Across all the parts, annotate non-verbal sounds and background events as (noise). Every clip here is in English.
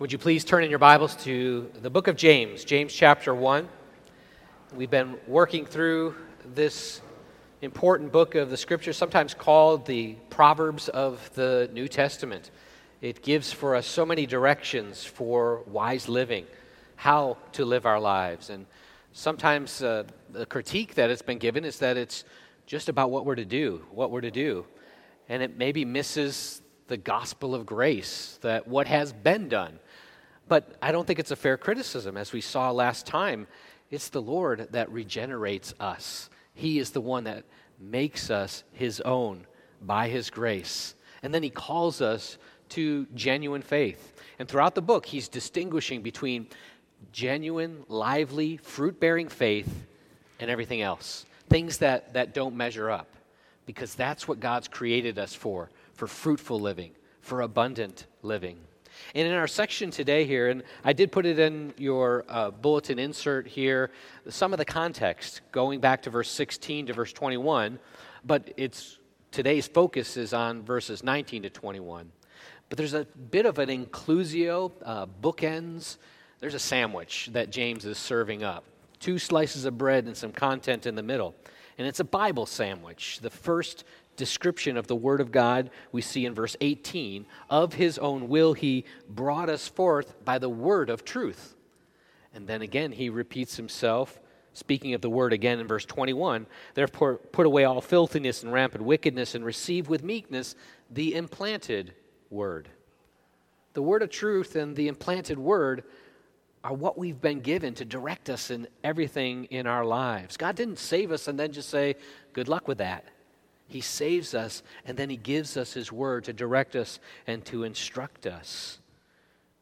Would you please turn in your Bibles to the book of James, James chapter 1? We've been working through this important book of the scripture, sometimes called the Proverbs of the New Testament. It gives for us so many directions for wise living, how to live our lives. And sometimes uh, the critique that it's been given is that it's just about what we're to do, what we're to do. And it maybe misses the gospel of grace, that what has been done. But I don't think it's a fair criticism. As we saw last time, it's the Lord that regenerates us. He is the one that makes us His own by His grace. And then He calls us to genuine faith. And throughout the book, He's distinguishing between genuine, lively, fruit bearing faith and everything else. Things that, that don't measure up. Because that's what God's created us for for fruitful living, for abundant living. And in our section today here, and I did put it in your uh, bulletin insert here, some of the context going back to verse 16 to verse 21, but it's today's focus is on verses 19 to 21. But there's a bit of an inclusio, uh, bookends. There's a sandwich that James is serving up two slices of bread and some content in the middle. And it's a Bible sandwich. The first description of the Word of God we see in verse 18 of His own will, He brought us forth by the word of truth. And then again, He repeats Himself, speaking of the Word again in verse 21 Therefore, put away all filthiness and rampant wickedness and receive with meekness the implanted Word. The Word of truth and the implanted Word are what we've been given to direct us in everything in our lives. God didn't save us and then just say, Good luck with that. He saves us, and then He gives us His word to direct us and to instruct us.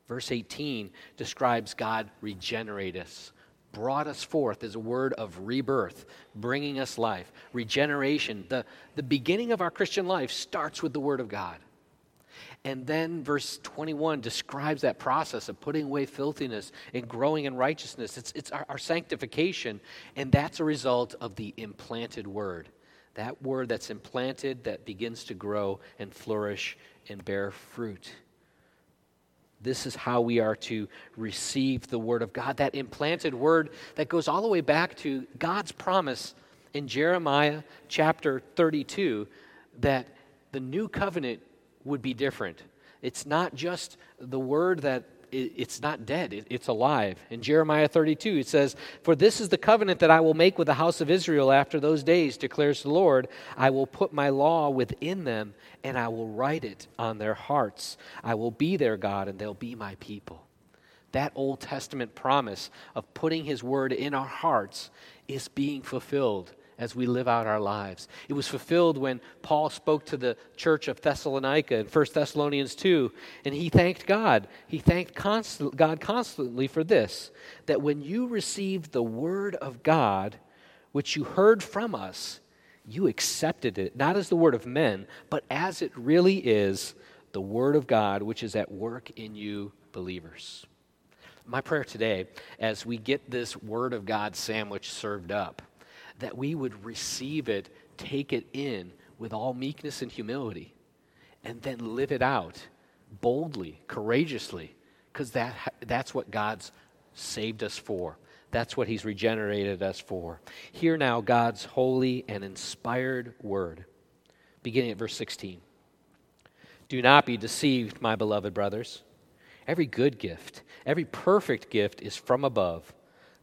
Verse 18 describes God regenerate us, brought us forth as a word of rebirth, bringing us life. Regeneration, the, the beginning of our Christian life, starts with the Word of God. And then verse 21 describes that process of putting away filthiness and growing in righteousness. It's, it's our, our sanctification, and that's a result of the implanted Word that word that's implanted that begins to grow and flourish and bear fruit. This is how we are to receive the word of God, that implanted word that goes all the way back to God's promise in Jeremiah chapter 32 that the new covenant would be different. It's not just the word that it's not dead, it's alive. In Jeremiah 32, it says, For this is the covenant that I will make with the house of Israel after those days, declares the Lord. I will put my law within them, and I will write it on their hearts. I will be their God, and they'll be my people. That Old Testament promise of putting his word in our hearts is being fulfilled as we live out our lives. It was fulfilled when Paul spoke to the church of Thessalonica in 1 Thessalonians 2, and he thanked God. He thanked constant, God constantly for this that when you received the word of God, which you heard from us, you accepted it, not as the word of men, but as it really is the word of God, which is at work in you believers. My prayer today, as we get this word of God sandwich served up, that we would receive it, take it in with all meekness and humility, and then live it out boldly, courageously, because that, that's what God's saved us for. That's what He's regenerated us for. Hear now God's holy and inspired word, beginning at verse 16. Do not be deceived, my beloved brothers. Every good gift, every perfect gift is from above,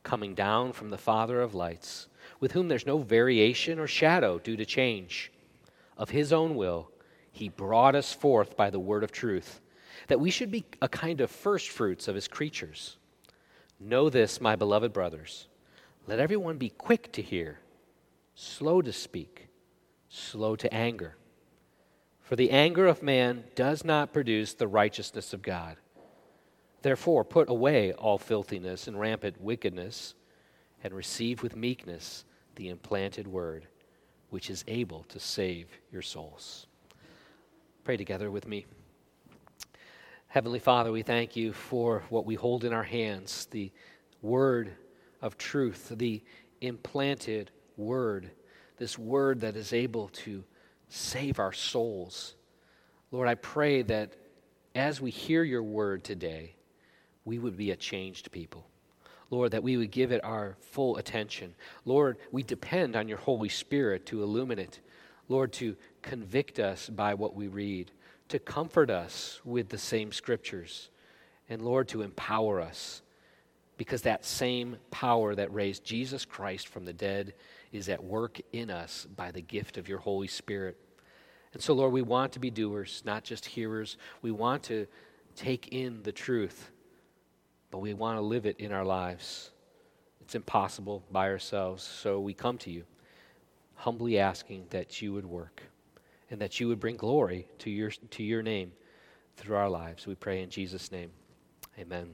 coming down from the Father of lights with whom there's no variation or shadow due to change. Of his own will, he brought us forth by the word of truth, that we should be a kind of first fruits of his creatures. Know this, my beloved brothers. Let everyone be quick to hear, slow to speak, slow to anger. For the anger of man does not produce the righteousness of God. Therefore, put away all filthiness and rampant wickedness, and receive with meekness the implanted word, which is able to save your souls. Pray together with me. Heavenly Father, we thank you for what we hold in our hands the word of truth, the implanted word, this word that is able to save our souls. Lord, I pray that as we hear your word today, we would be a changed people. Lord, that we would give it our full attention. Lord, we depend on your Holy Spirit to illuminate, Lord, to convict us by what we read, to comfort us with the same scriptures, and Lord, to empower us. Because that same power that raised Jesus Christ from the dead is at work in us by the gift of your Holy Spirit. And so, Lord, we want to be doers, not just hearers. We want to take in the truth, but we want to live it in our lives. It's impossible by ourselves, so we come to you, humbly asking that you would work and that you would bring glory to your, to your name through our lives. We pray in Jesus' name. Amen.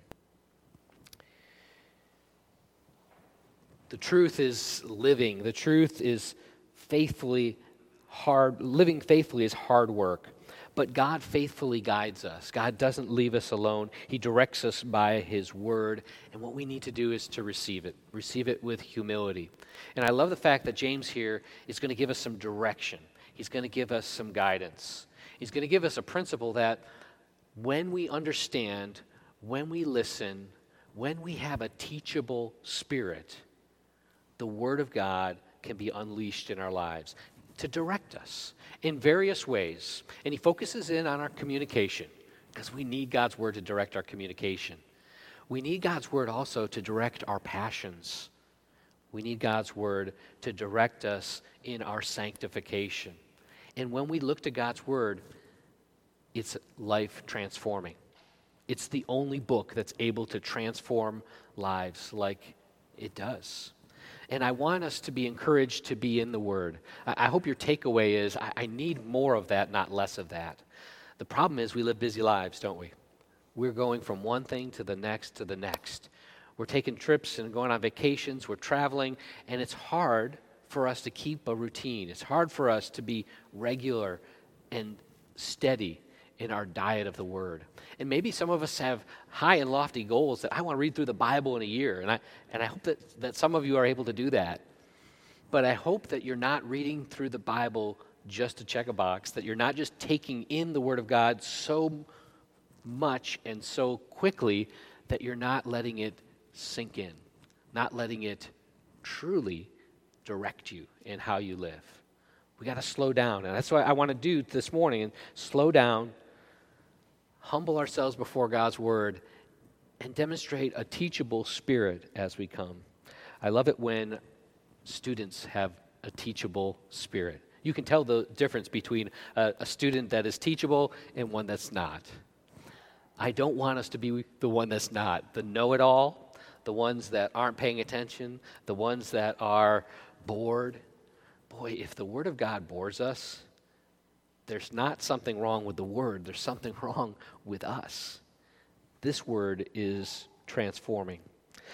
The truth is living. The truth is faithfully hard living faithfully is hard work. But God faithfully guides us. God doesn't leave us alone. He directs us by His Word. And what we need to do is to receive it, receive it with humility. And I love the fact that James here is going to give us some direction, he's going to give us some guidance. He's going to give us a principle that when we understand, when we listen, when we have a teachable spirit, the Word of God can be unleashed in our lives to direct us in various ways. And he focuses in on our communication because we need God's Word to direct our communication. We need God's Word also to direct our passions. We need God's Word to direct us in our sanctification. And when we look to God's Word, it's life transforming. It's the only book that's able to transform lives like it does. And I want us to be encouraged to be in the Word. I, hope your takeaway is I, I need more of that, not less of that. The problem is we live busy lives, don't we? We're going from one thing to the next to the next. We're taking trips and going on vacations, we're traveling, and it's hard for us to keep a routine. It's hard for us to be regular and steady in our diet of the Word. And maybe some of us have high and lofty goals that I want to read through the Bible in a year. And I, and I hope that, that some of you are able to do that. But I hope that you're not reading through the Bible just to check a box, that you're not just taking in the Word of God so much and so quickly that you're not letting it sink in, not letting it truly direct you in how you live. We got to slow down. And that's what I want to do this morning and slow down humble ourselves before God's word, and demonstrate a teachable spirit as we come. I love it when students have a teachable spirit. You can tell the difference between a, a student that is teachable and one that's not. I don't want us to be the one that's not, the know it all, the ones that aren't paying attention, the ones that are bored. Boy, if the Word of God bores us, there's not something wrong with the word, there's something (laughs) wrong with us. This word is transforming.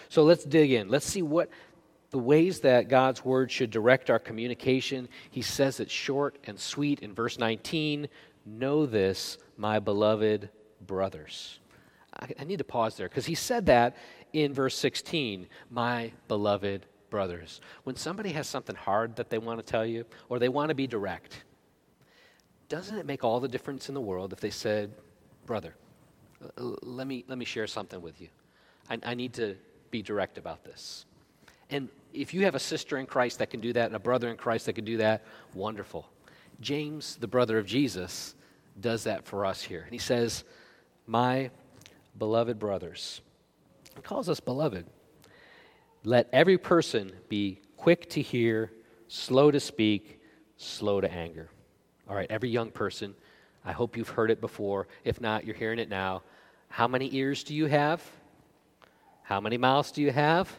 So let's dig in. Let's see what the ways that God's word should direct our communication. He says it short and sweet in verse 19 Know this, my beloved brothers. I, I need to pause there because he said that in verse 16, my beloved brothers. When somebody has something hard that they want to tell you, or they want to be direct, doesn't it make all the difference in the world if they said, Brother, let me, let me share something with you? I, I need to be direct about this. And if you have a sister in Christ that can do that and a brother in Christ that can do that, wonderful. James, the brother of Jesus, does that for us here. And he says, My beloved brothers. He calls us beloved. Let every person be quick to hear, slow to speak, slow to anger. All right, every young person, I hope you've heard it before. If not, you're hearing it now. How many ears do you have? How many mouths do you have?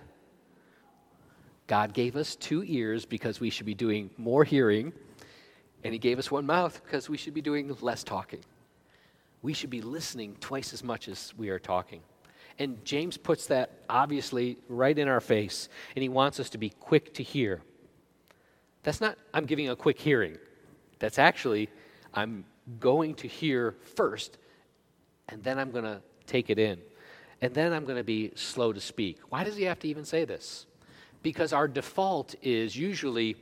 God gave us two ears because we should be doing more hearing, and He gave us one mouth because we should be doing less talking. We should be listening twice as much as we are talking. And James puts that obviously right in our face, and he wants us to be quick to hear. That's not, I'm giving a quick hearing. That's actually, I'm going to hear first, and then I'm going to take it in. And then I'm going to be slow to speak. Why does he have to even say this? Because our default is usually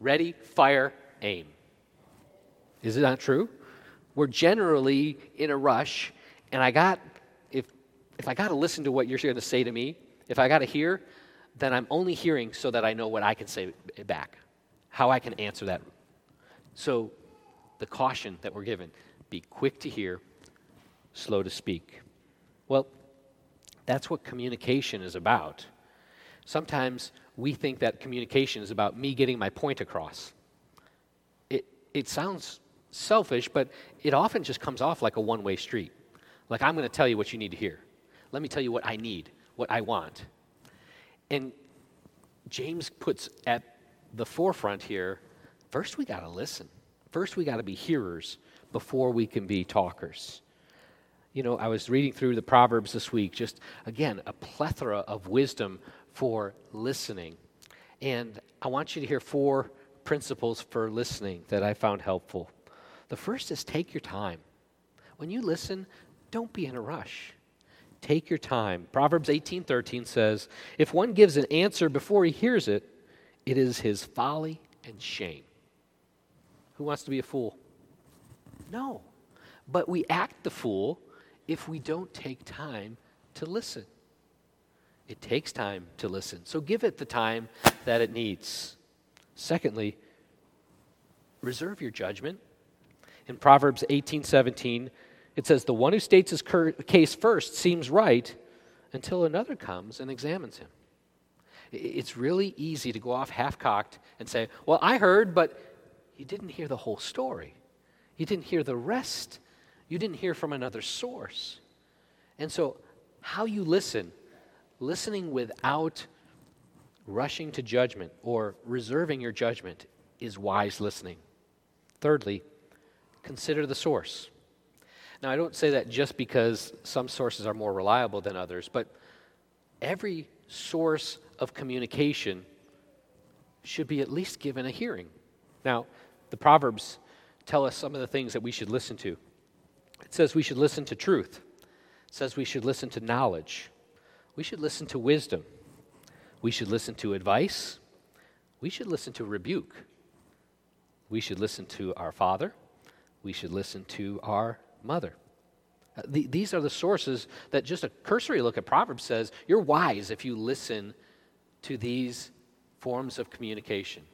ready, fire, aim. Is it not true? We're generally in a rush, and I got, if if I got to listen to what you're going to say to me, if I got to hear, then I'm only hearing so that I know what I can say back, how I can answer that. So, the caution that we're given be quick to hear, slow to speak. Well, that's what communication is about. Sometimes we think that communication is about me getting my point across. It, it sounds selfish, but it often just comes off like a one way street. Like, I'm going to tell you what you need to hear. Let me tell you what I need, what I want. And James puts at the forefront here first, we got to listen. First, we got to be hearers before we can be talkers. You know, I was reading through the Proverbs this week, just again, a plethora of wisdom for listening. And I want you to hear four principles for listening that I found helpful. The first is take your time. When you listen, don't be in a rush. Take your time. Proverbs 18:13 says, "If one gives an answer before he hears it, it is his folly and shame." Who wants to be a fool? No. But we act the fool if we don't take time to listen. It takes time to listen. So give it the time that it needs. Secondly, reserve your judgment. In Proverbs 18:17, it says the one who states his case first seems right until another comes and examines him. It's really easy to go off half-cocked and say, "Well, I heard, but you didn't hear the whole story. You didn't hear the rest. You didn't hear from another source." And so, how you listen listening without rushing to judgment or reserving your judgment is wise listening. Thirdly, consider the source. Now, I don't say that just because some sources are more reliable than others, but every source of communication should be at least given a hearing. Now, the Proverbs tell us some of the things that we should listen to. It says we should listen to truth, it says we should listen to knowledge, we should listen to wisdom. We should listen to advice. We should listen to rebuke. We should listen to our father. We should listen to our mother. Uh, these are the sources that just a cursory look at Proverbs says you're wise if you listen to these forms of communication.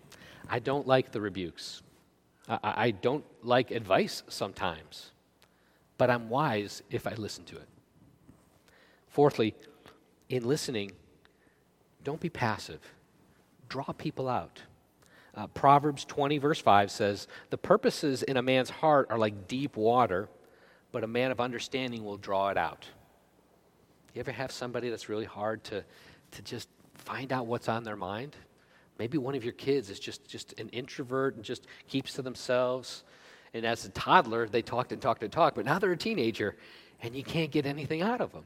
I don't like the rebukes. I, I don't like advice sometimes, but I'm wise if I listen to it. Fourthly, in listening, don't be passive. Draw people out. Uh, Proverbs 20, verse 5 says, The purposes in a man's heart are like deep water, but a man of understanding will draw it out. You ever have somebody that's really hard to, to just find out what's on their mind? Maybe one of your kids is just, just an introvert and just keeps to themselves. And as a toddler, they talked and talked and talked, but now they're a teenager and you can't get anything out of them.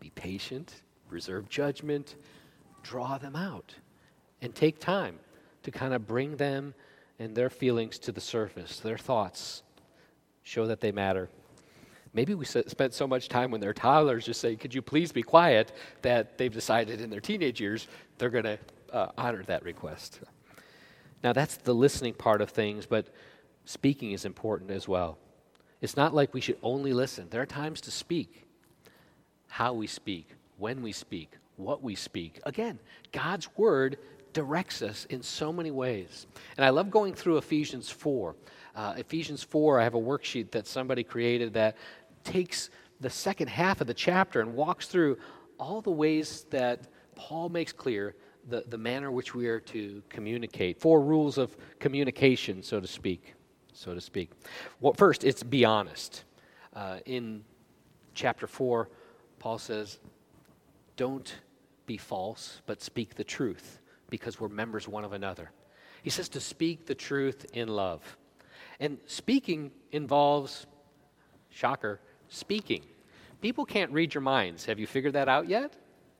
Be patient, reserve judgment, draw them out, and take time to kind of bring them and their feelings to the surface, their thoughts, show that they matter. Maybe we spent so much time when they're toddlers just saying, Could you please be quiet? that they've decided in their teenage years they're going to uh, honor that request. Now, that's the listening part of things, but speaking is important as well. It's not like we should only listen, there are times to speak how we speak, when we speak, what we speak. Again, God's word directs us in so many ways. And I love going through Ephesians 4. Uh, Ephesians 4, I have a worksheet that somebody created that takes the second half of the chapter and walks through all the ways that Paul makes clear the, the manner which we are to communicate. Four rules of communication, so to speak. So to speak. Well, first, it's be honest. Uh, in chapter 4, Paul says, Don't be false, but speak the truth, because we're members one of another. He says to speak the truth in love. And speaking involves, shocker, speaking. People can't read your minds. Have you figured that out yet?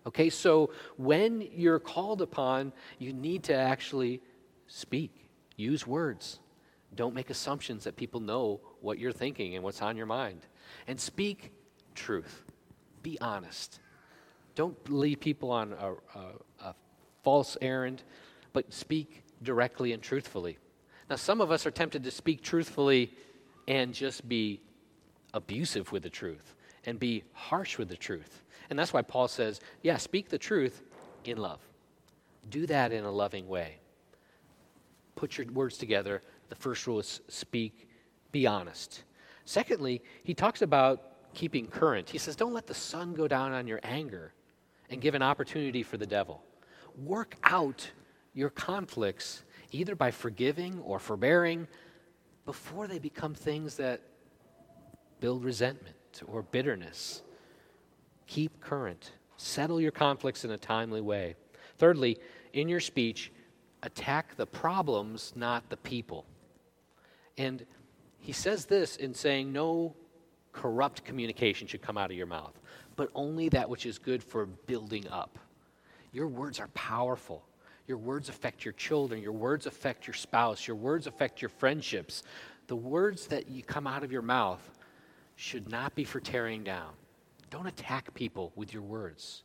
Okay, so when you're called upon, you need to actually speak, use words. Don't make assumptions that people know what you're thinking and what's on your mind. And speak truth. Be honest. Don't lead people on a, a, a false errand, but speak directly and truthfully. Now, some of us are tempted to speak truthfully and just be abusive with the truth and be harsh with the truth. And that's why Paul says, yeah, speak the truth in love. Do that in a loving way. Put your words together. The first rule is speak, be honest. Secondly, he talks about keeping current. He says, don't let the sun go down on your anger and give an opportunity for the devil. Work out your conflicts either by forgiving or forbearing before they become things that build resentment or bitterness. Keep current. Settle your conflicts in a timely way. Thirdly, in your speech, attack the problems, not the people. And he says this in saying, no corrupt communication should come out of your mouth, but only that which is good for building up. Your words are powerful. Your words affect your children. Your words affect your spouse. Your words affect your friendships. The words that you come out of your mouth should not be for tearing down. Don't attack people with your words.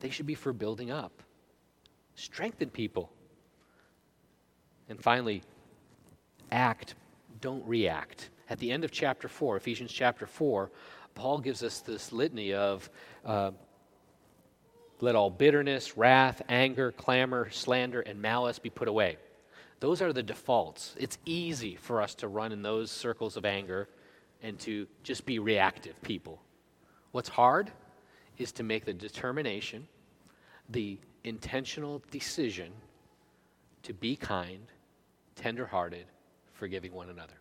They should be for building up. Strengthen people. And finally, act, don't react. At the end of chapter 4, Ephesians chapter 4, Paul gives us this litany of uh, let all bitterness, wrath, anger, clamor, slander, and malice be put away. Those are the defaults. It's easy for us to run in those circles of anger and to just be reactive people. What's hard is to make the determination, the intentional decision to be kind, tenderhearted, forgiving one another.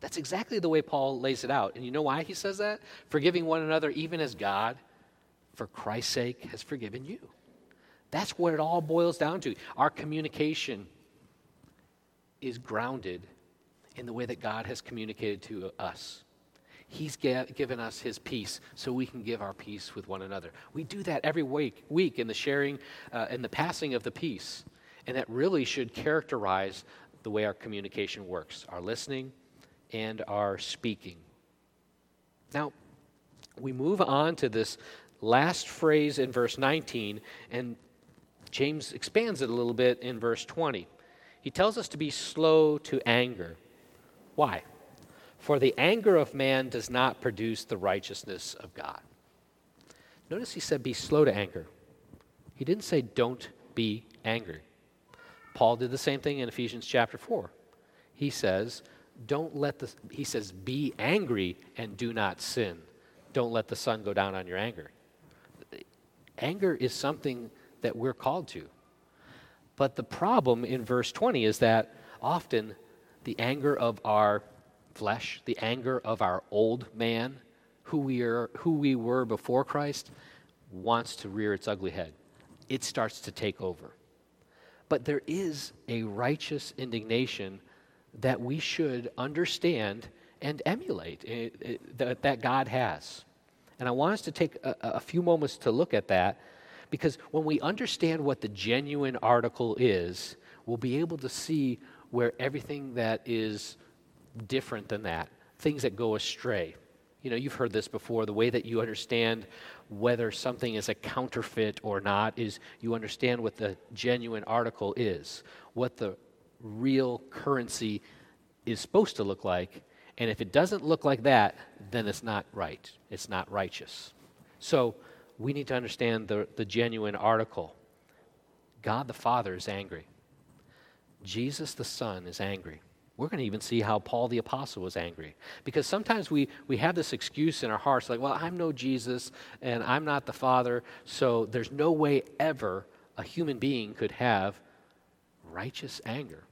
That's exactly the way Paul lays it out. And you know why he says that? Forgiving one another, even as God for Christ's sake, has forgiven you. That's what it all boils down to. Our communication is grounded in the way that God has communicated to us. He's given us his peace so we can give our peace with one another. We do that every week, week in the sharing uh, and the passing of the peace. And that really should characterize the way our communication works our listening and our speaking. Now, we move on to this last phrase in verse 19, and James expands it a little bit in verse 20. He tells us to be slow to anger. Why? For the anger of man does not produce the righteousness of God. Notice he said, be slow to anger. He didn't say, don't be angry. Paul did the same thing in Ephesians chapter 4. He says, don't let the, he says, be angry and do not sin. Don't let the sun go down on your anger. Anger is something that we're called to. But the problem in verse 20 is that often the anger of our flesh, the anger of our old man, who we, are, who we were before Christ, wants to rear its ugly head. It starts to take over. But there is a righteous indignation that we should understand and emulate eh, eh, that, that God has. And I want us to take a, a few moments to look at that because when we understand what the genuine article is, we'll be able to see where everything that is different than that, things that go astray. You know, you've heard this before. The way that you understand whether something is a counterfeit or not is you understand what the genuine article is, what the real currency is supposed to look like, and if it doesn't look like that, then it's not right. It's not righteous. So we need to understand the, the genuine article. God the Father is angry. Jesus the Son is angry. We're going to even see how Paul the Apostle was angry. Because sometimes we, we have this excuse in our hearts like, well, I'm no Jesus and I'm not the Father, so there's no way ever a human being could have righteous anger.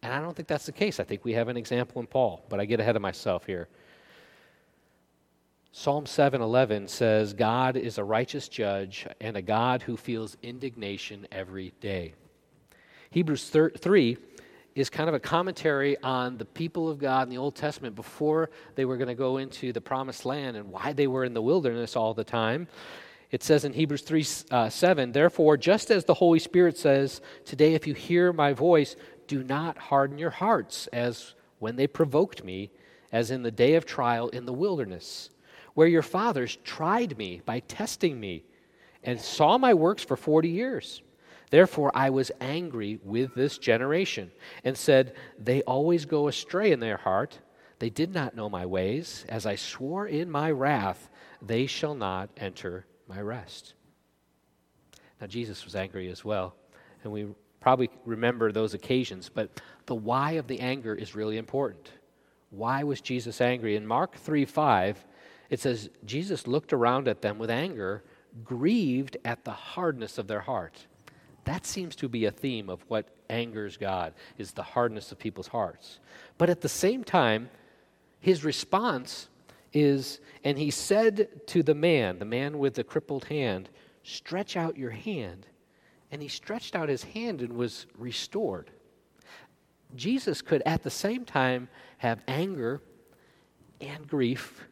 And I don't think that's the case. I think we have an example in Paul, but I get ahead of myself here. Psalm 7:11 says God is a righteous judge and a God who feels indignation every day. Hebrews 3 is kind of a commentary on the people of God in the Old Testament before they were going to go into the promised land and why they were in the wilderness all the time. It says in Hebrews 3 uh, 7, Therefore, just as the Holy Spirit says, Today, if you hear my voice, do not harden your hearts as when they provoked me, as in the day of trial in the wilderness, where your fathers tried me by testing me and saw my works for 40 years. Therefore, I was angry with this generation and said, They always go astray in their heart. They did not know my ways. As I swore in my wrath, they shall not enter my rest. Now, Jesus was angry as well, and we probably remember those occasions, but the why of the anger is really important. Why was Jesus angry? In Mark 3 5, it says, Jesus looked around at them with anger, grieved at the hardness of their heart. That seems to be a theme of what angers God, is the hardness of people's hearts. But at the same time, his response is, and he said to the man, the man with the crippled hand, Stretch out your hand. And he stretched out his hand and was restored. Jesus could at the same time have anger and grief,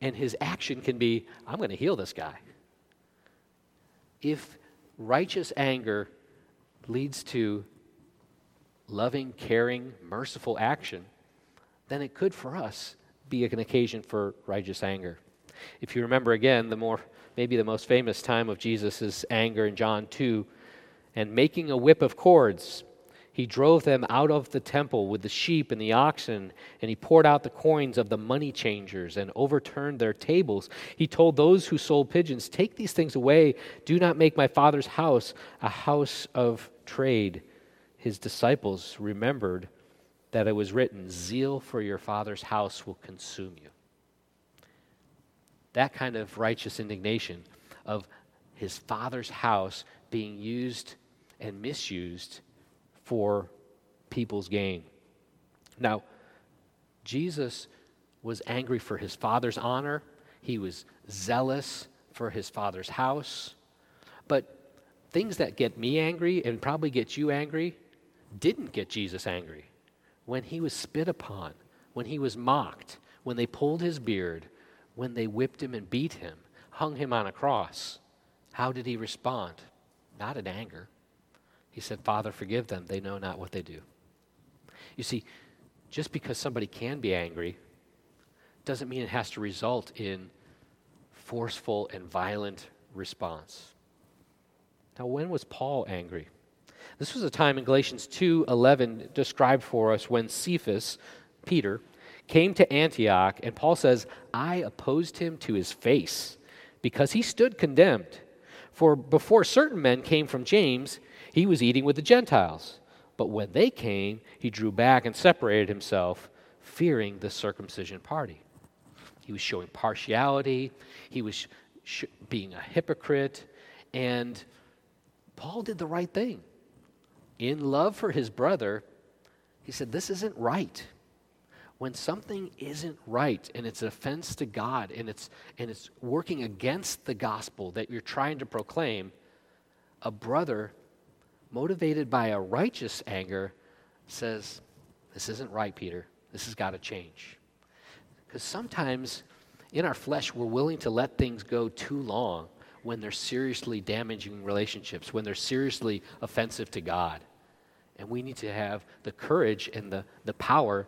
and his action can be, I'm going to heal this guy. If righteous anger leads to loving, caring, merciful action, then it could for us be an occasion for righteous anger. If you remember again, the more maybe the most famous time of Jesus' anger in John 2, and making a whip of cords, he drove them out of the temple with the sheep and the oxen, and he poured out the coins of the money changers and overturned their tables. He told those who sold pigeons, Take these things away. Do not make my father's house a house of trade. His disciples remembered that it was written, Zeal for your father's house will consume you. That kind of righteous indignation of his father's house being used and misused for people's gain. Now, Jesus was angry for his father's honor, he was zealous for his father's house. But things that get me angry and probably get you angry didn't get Jesus angry when he was spit upon, when he was mocked, when they pulled his beard, when they whipped him and beat him, hung him on a cross, how did he respond? Not in anger. He said, Father, forgive them. They know not what they do. You see, just because somebody can be angry doesn't mean it has to result in forceful and violent response. Now, when was Paul angry? This was a time in Galatians 2:11 described for us when Cephas, Peter, came to Antioch and Paul says, "I opposed him to his face because he stood condemned. For before certain men came from James, he was eating with the Gentiles. But when they came, he drew back and separated himself, fearing the circumcision party." He was showing partiality, he was sh- being a hypocrite, and Paul did the right thing in love for his brother, he said, This isn't right. When something isn't right and it's an offense to God and it's, and it's working against the gospel that you're trying to proclaim, a brother, motivated by a righteous anger, says, This isn't right, Peter. This has got to change. Because sometimes in our flesh, we're willing to let things go too long when they're seriously damaging relationships, when they're seriously offensive to God. And we need to have the courage and the, the power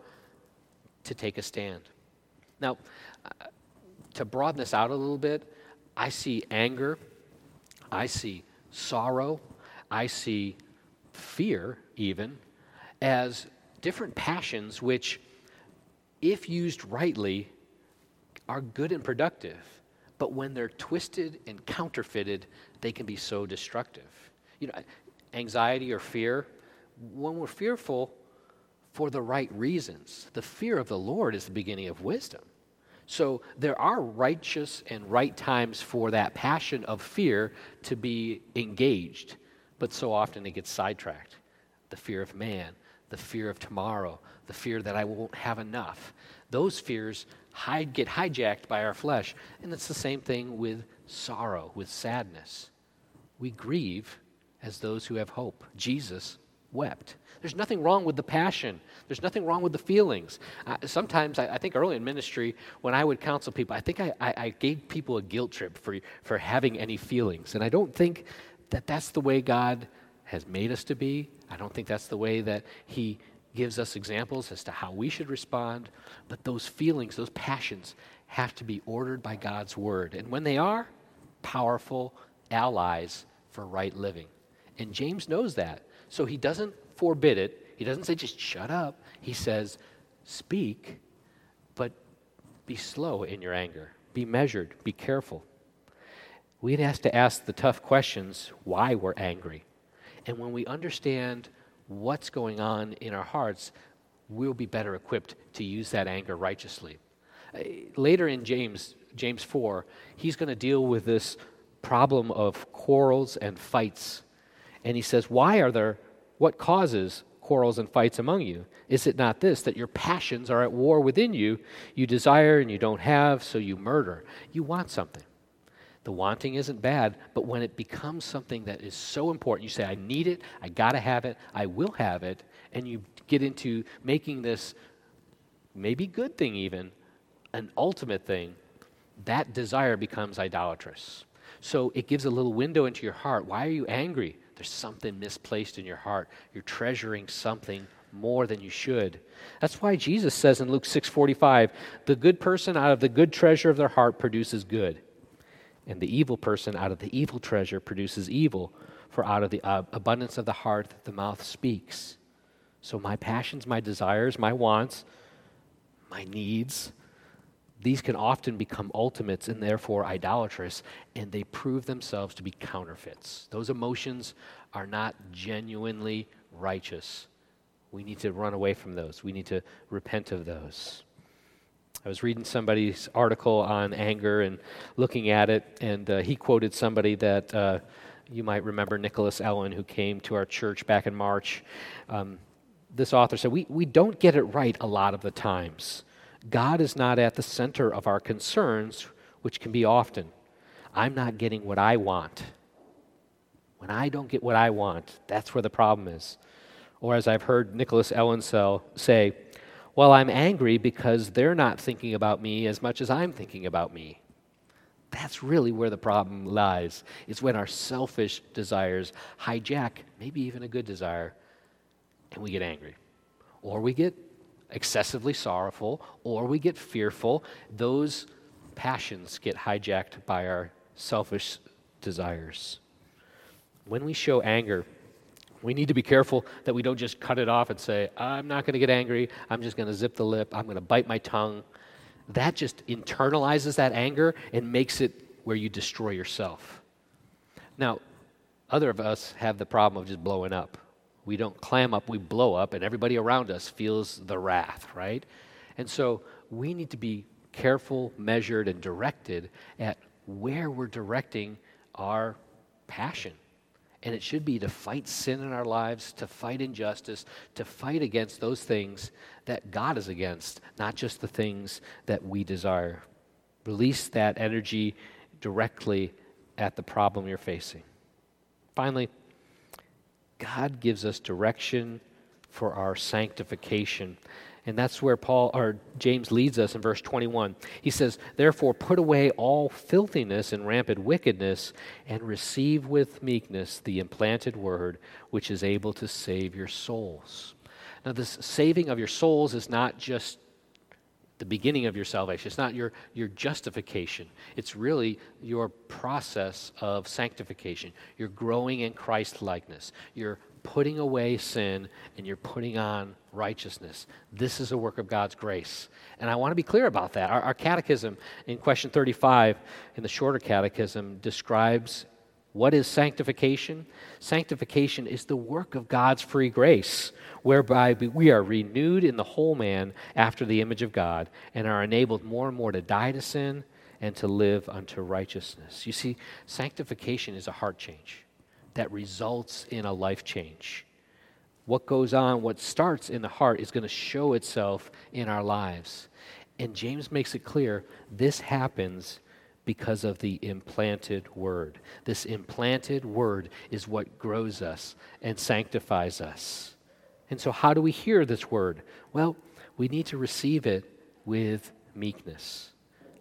to take a stand. Now, uh, to broaden this out a little bit, I see anger, I see sorrow, I see fear, even, as different passions which, if used rightly, are good and productive. But when they're twisted and counterfeited, they can be so destructive. You know, anxiety or fear, when we're fearful for the right reasons, the fear of the Lord is the beginning of wisdom. So there are righteous and right times for that passion of fear to be engaged, but so often it gets sidetracked. The fear of man, the fear of tomorrow, the fear that I won't have enough. Those fears hide, get hijacked by our flesh. And it's the same thing with sorrow, with sadness. We grieve as those who have hope. Jesus wept. There's nothing wrong with the passion. There's nothing wrong with the feelings. Uh, sometimes, I, I, think early in ministry, when I would counsel people, I think I, I, I, gave people a guilt trip for, for having any feelings. And I don't think that that's the way God has made us to be. I don't think that's the way that He gives us examples as to how we should respond. But those feelings, those passions, have to be ordered by God's Word. And when they are, powerful allies for right living. And James knows that. So he doesn't forbid it. He doesn't say just shut up. He says, speak, but be slow in your anger, be measured, be careful. We have to ask the tough questions why we're angry. And when we understand what's going on in our hearts, we'll be better equipped to use that anger righteously. Uh, later in James, James 4, he's going to deal with this problem of quarrels and fights. And he says, Why are there, what causes quarrels and fights among you? Is it not this, that your passions are at war within you? You desire and you don't have, so you murder. You want something. The wanting isn't bad, but when it becomes something that is so important, you say, I need it, I gotta have it, I will have it, and you get into making this maybe good thing even an ultimate thing, that desire becomes idolatrous. So it gives a little window into your heart. Why are you angry? There's something misplaced in your heart. You're treasuring something more than you should. That's why Jesus says in Luke 6:45, "The good person out of the good treasure of their heart produces good, and the evil person out of the evil treasure produces evil, for out of the uh, abundance of the heart the mouth speaks." So my passions, my desires, my wants, my needs, these can often become ultimates and therefore idolatrous, and they prove themselves to be counterfeits. Those emotions are not genuinely righteous. We need to run away from those. We need to repent of those. I was reading somebody's article on anger and looking at it, and uh, he quoted somebody that uh, you might remember, Nicolas Ellen, who came to our church back in March. Um, this author said, we, we don't get it right a lot of the times. God is not at the center of our concerns, which can be often. I'm not getting what I want. When I don't get what I want, that's where the problem is. Or as I've heard Nicolas Ellen say, well, I'm angry because they're not thinking about me as much as I'm thinking about me. That's really where the problem lies. It's when our selfish desires hijack maybe even a good desire and we get angry. Or we get excessively sorrowful, or we get fearful. Those passions get hijacked by our selfish desires. When we show anger, we need to be careful that we don't just cut it off and say, I'm not going to get angry. I'm just going to zip the lip. I'm going to bite my tongue. That just internalizes that anger and makes it where you destroy yourself. Now, other of us have the problem of just blowing up. We don't clam up, we blow up, and everybody around us feels the wrath, right? And so we need to be careful, measured, and directed at where we're directing our passion. And it should be to fight sin in our lives, to fight injustice, to fight against those things that God is against, not just the things that we desire. Release that energy directly at the problem you're facing. Finally, God gives us direction for our sanctification. And that's where Paul or James leads us in verse 21. He says, "Therefore put away all filthiness and rampant wickedness and receive with meekness the implanted word which is able to save your souls." Now this saving of your souls is not just the beginning of your salvation. It's not your, your justification. It's really your process of sanctification. You're growing in Christ likeness. You're putting away sin and you're putting on righteousness. This is a work of God's grace. And I want to be clear about that. Our, our catechism in question 35 in the shorter catechism describes what is sanctification? Sanctification is the work of God's free grace, whereby we are renewed in the whole man after the image of God and are enabled more and more to die to sin and to live unto righteousness. You see, sanctification is a heart change that results in a life change. What goes on, what starts in the heart, is going to show itself in our lives. And James makes it clear this happens because of the implanted word. This implanted word is what grows us and sanctifies us. And so, how do we hear this word? Well, we need to receive it with meekness.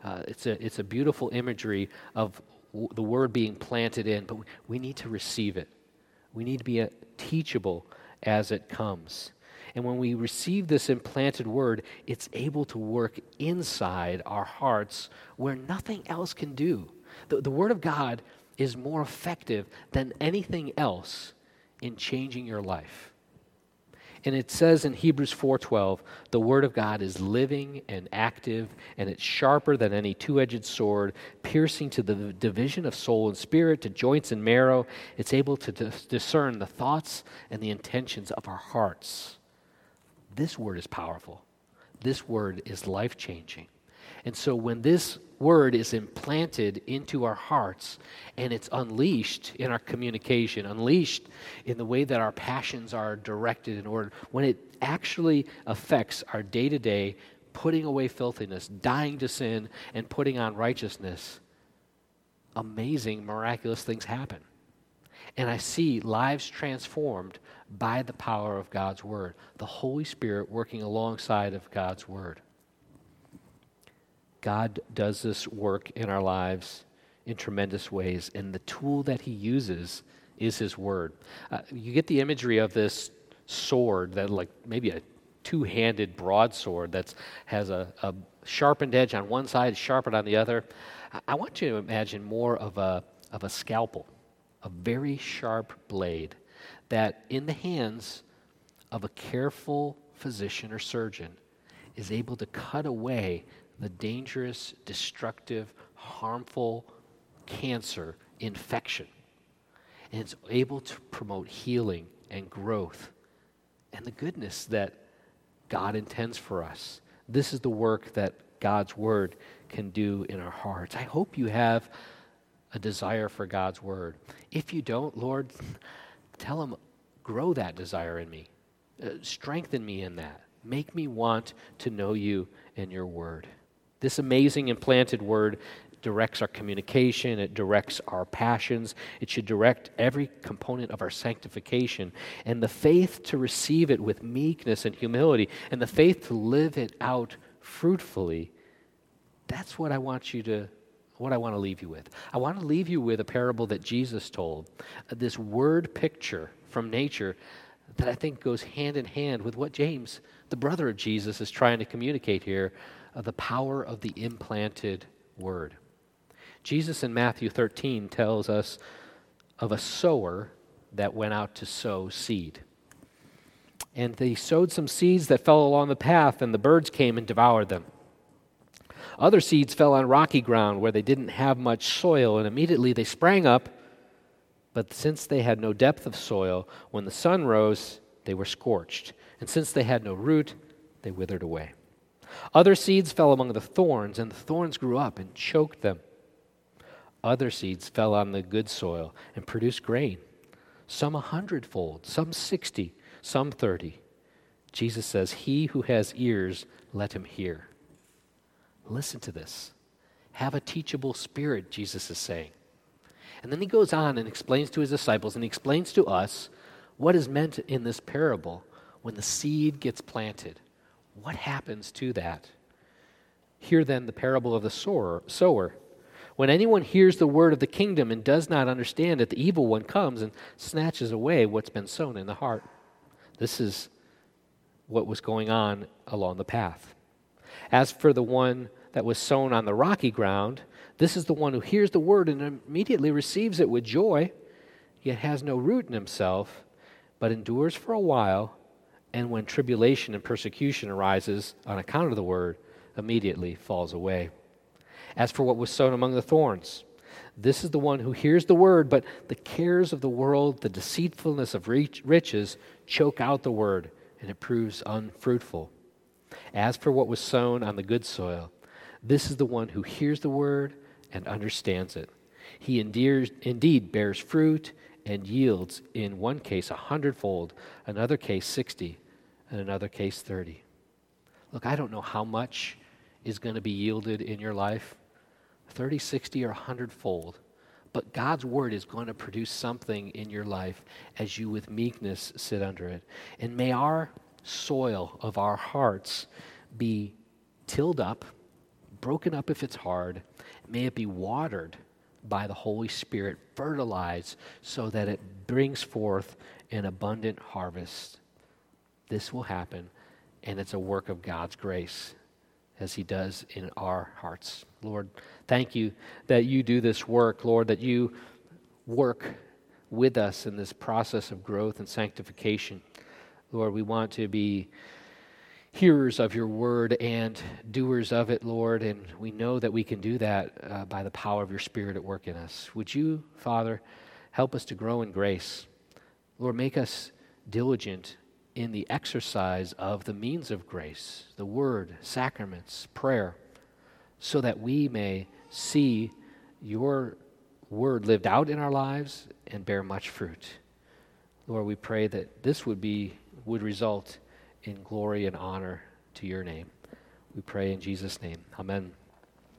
Uh, it's, a, it's a beautiful imagery of the word being planted in, but we, need to receive it. We need to be teachable as it comes. And when we receive this implanted word, it's able to work inside our hearts where nothing else can do. The, the word of God is more effective than anything else in changing your life. And it says in Hebrews 4:12, the word of God is living and active and it's sharper than any two-edged sword, piercing to the division of soul and spirit, to joints and marrow. It's able to dis- discern the thoughts and the intentions of our hearts. This word is powerful. This word is life-changing. And so when this word is implanted into our hearts and it's unleashed in our communication, unleashed in the way that our passions are directed in order, when it actually affects our day to day putting away filthiness, dying to sin, and putting on righteousness, amazing, miraculous things happen. And I see lives transformed by the power of God's Word, the Holy Spirit working alongside of God's Word. God does this work in our lives in tremendous ways, and the tool that He uses is His Word. Uh, you get the imagery of this sword that, like maybe a two handed broadsword that has a, a, sharpened edge on one side, sharpened on the other. I, I want you to imagine more of a, of a scalpel, a very sharp blade that, in the hands of a careful physician or surgeon, is able to cut away the dangerous, destructive, harmful cancer infection. And it's able to promote healing and growth and the goodness that God intends for us. This is the work that God's Word can do in our hearts. I hope you have a desire for God's Word. If you don't, Lord, tell Him, grow that desire in me, uh, strengthen me in that. Make me want to know you and your Word. This amazing implanted word directs our communication, it directs our passions, it should direct every component of our sanctification. And the faith to receive it with meekness and humility, and the faith to live it out fruitfully, that's what I want you to. What I want to leave you with. I want to leave you with a parable that Jesus told, uh, this word picture from nature that I think goes hand in hand with what James, the brother of Jesus, is trying to communicate here of the power of the implanted word. Jesus in Matthew 13 tells us of a sower that went out to sow seed. And they sowed some seeds that fell along the path, and the birds came and devoured them. Other seeds fell on rocky ground where they didn't have much soil, and immediately they sprang up. But since they had no depth of soil, when the sun rose, they were scorched. And since they had no root, they withered away. Other seeds fell among the thorns, and the thorns grew up and choked them. Other seeds fell on the good soil and produced grain, some a hundredfold, some sixty, some thirty. Jesus says, He who has ears, let him hear. Listen to this. Have a teachable spirit, Jesus is saying. And then he goes on and explains to his disciples and he explains to us what is meant in this parable when the seed gets planted. What happens to that? Hear then the parable of the sower. When anyone hears the word of the kingdom and does not understand it, the evil one comes and snatches away what's been sown in the heart. This is what was going on along the path. As for the one that was sown on the rocky ground, this is the one who hears the word and immediately receives it with joy, yet has no root in himself, but endures for a while and when tribulation and persecution arises on account of the word, immediately falls away. As for what was sown among the thorns, this is the one who hears the word, but the cares of the world, the deceitfulness of riches, choke out the word, and it proves unfruitful. As for what was sown on the good soil, this is the one who hears the word and understands it. He indeed bears fruit and yields in one case a hundredfold, another case 60, and another case 30. Look, I don't know how much is going to be yielded in your life 30, 60, or 100 fold. But God's word is going to produce something in your life as you, with meekness, sit under it. And may our soil of our hearts be tilled up, broken up if it's hard. May it be watered by the Holy Spirit fertilize so that it brings forth an abundant harvest. This will happen, and it's a work of God's grace as He does in our hearts. Lord, thank you that you do this work, Lord, that you work with us in this process of growth and sanctification. Lord, we want to be hearers of your word and doers of it, Lord, and we know that we can do that uh, by the power of your Spirit at work in us. Would you, Father, help us to grow in grace? Lord, make us diligent in the exercise of the means of grace, the word, sacraments, prayer, so that we may see your word lived out in our lives and bear much fruit. Lord, we pray that this would be would result in glory and honor to your name. We pray in Jesus' name. Amen.